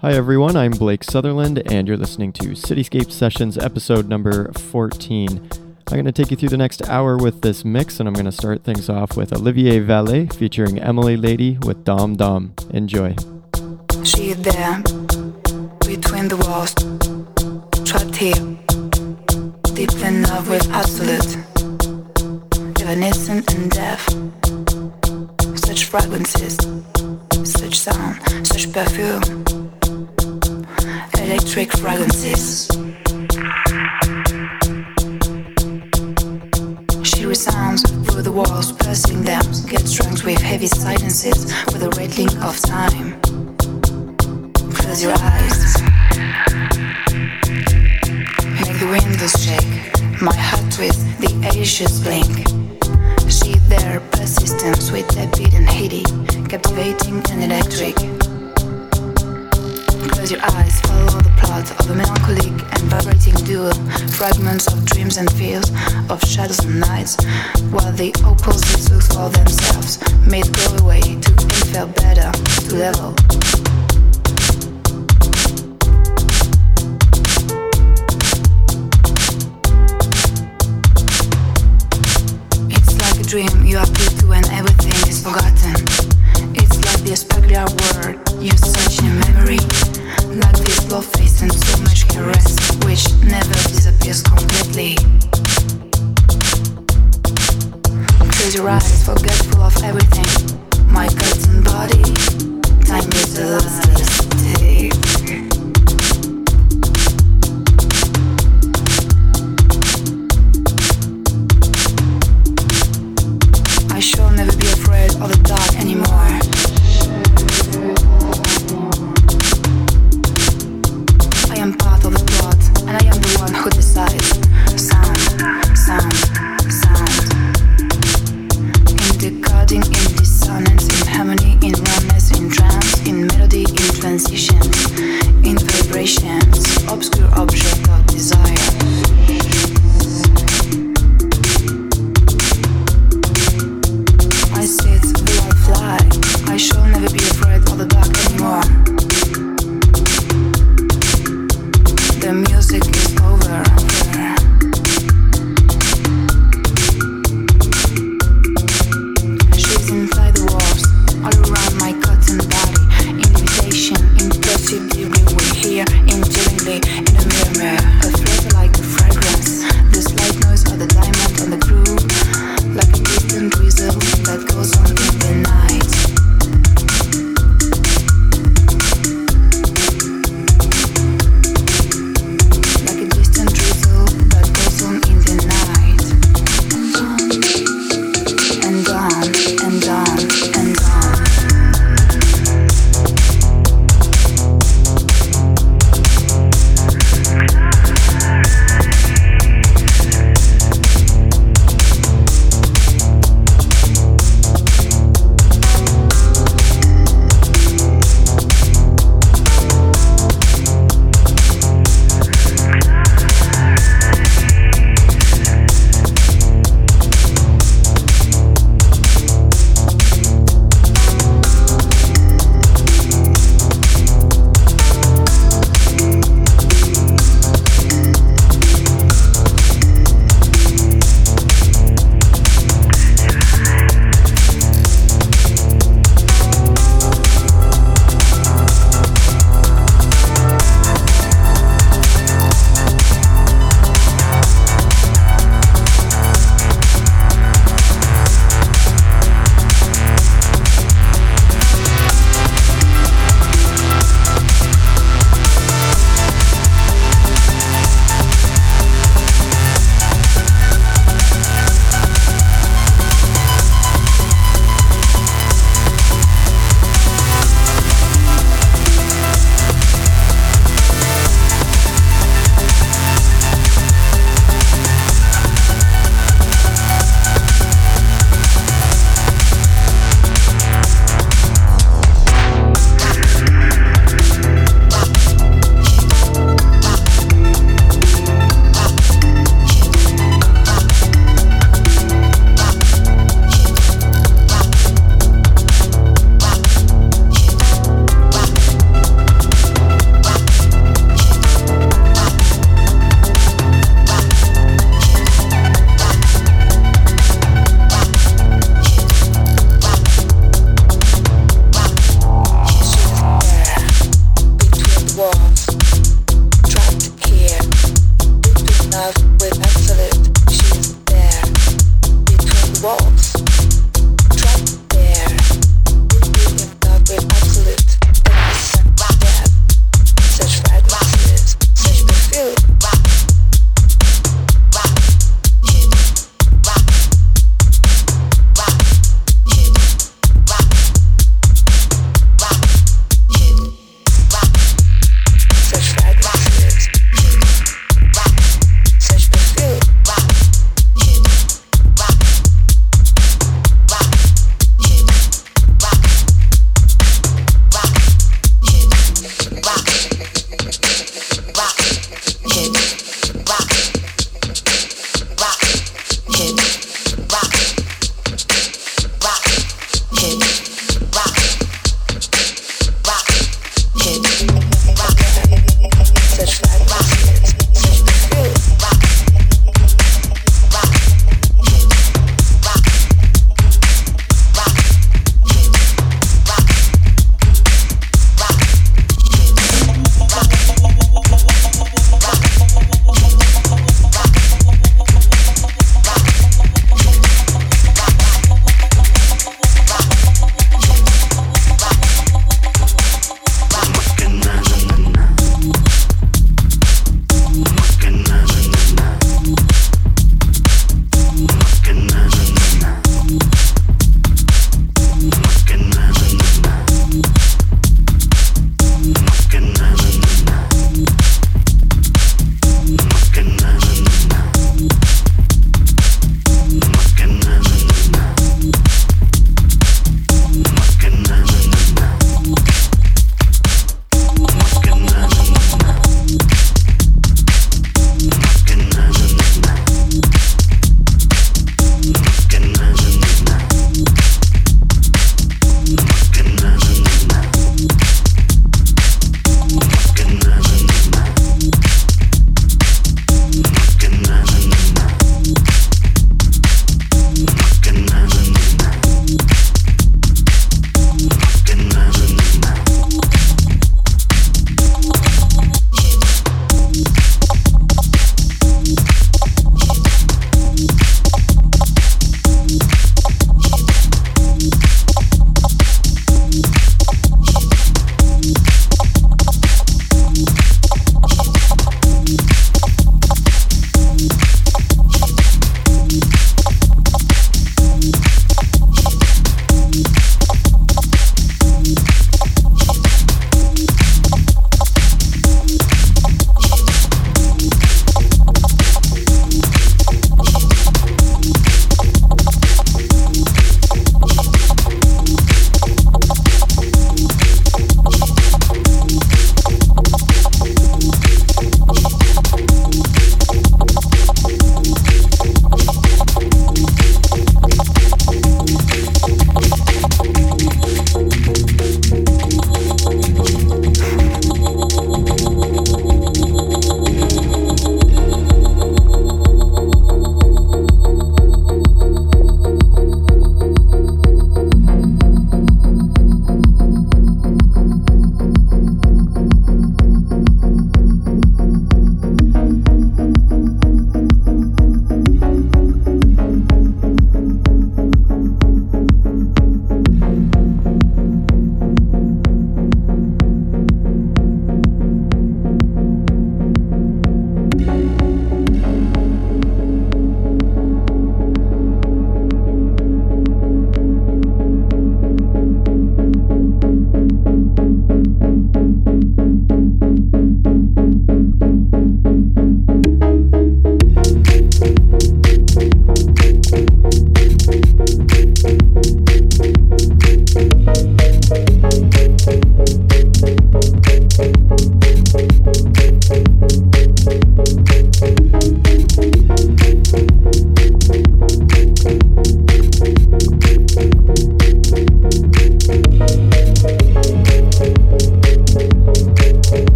Hi, everyone. I'm Blake Sutherland, and you're listening to Cityscape Sessions episode number 14. I'm going to take you through the next hour with this mix, and I'm going to start things off with Olivier Valles featuring Emily Lady with Dom Dom. Enjoy. She there, between the walls, trapped here, deep in love with absolute, evanescent and deaf. Such fragrances, such sound, such perfume electric fragrances. She resounds through the walls, piercing them, gets drunk with heavy silences, with a rattling of time. Close your eyes. Make the windows shake, my heart twist, the ashes blink. She there, persistent, sweet, beat and heady, captivating and electric. Close your eyes, follow the plot of a melancholic and vibrating duo. Fragments of dreams and fears, of shadows and nights, while the opposites look for themselves, made go away to infer better, to level. Dream you appear to when everything is forgotten. It's like the specular word you search in memory. Like this love face and so much caress, which never disappears completely. Close your eyes, forgetful of everything. My and body, time is the of the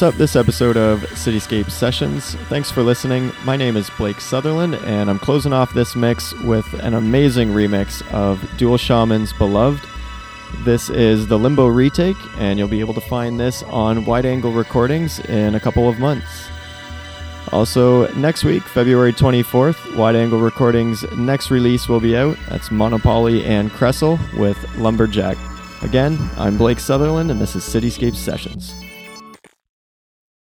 wraps up this episode of Cityscape Sessions. Thanks for listening. My name is Blake Sutherland, and I'm closing off this mix with an amazing remix of Dual Shaman's Beloved. This is the Limbo retake, and you'll be able to find this on Wide Angle Recordings in a couple of months. Also, next week, February 24th, Wide Angle Recordings' next release will be out. That's Monopoly and Kressel with Lumberjack. Again, I'm Blake Sutherland, and this is Cityscape Sessions.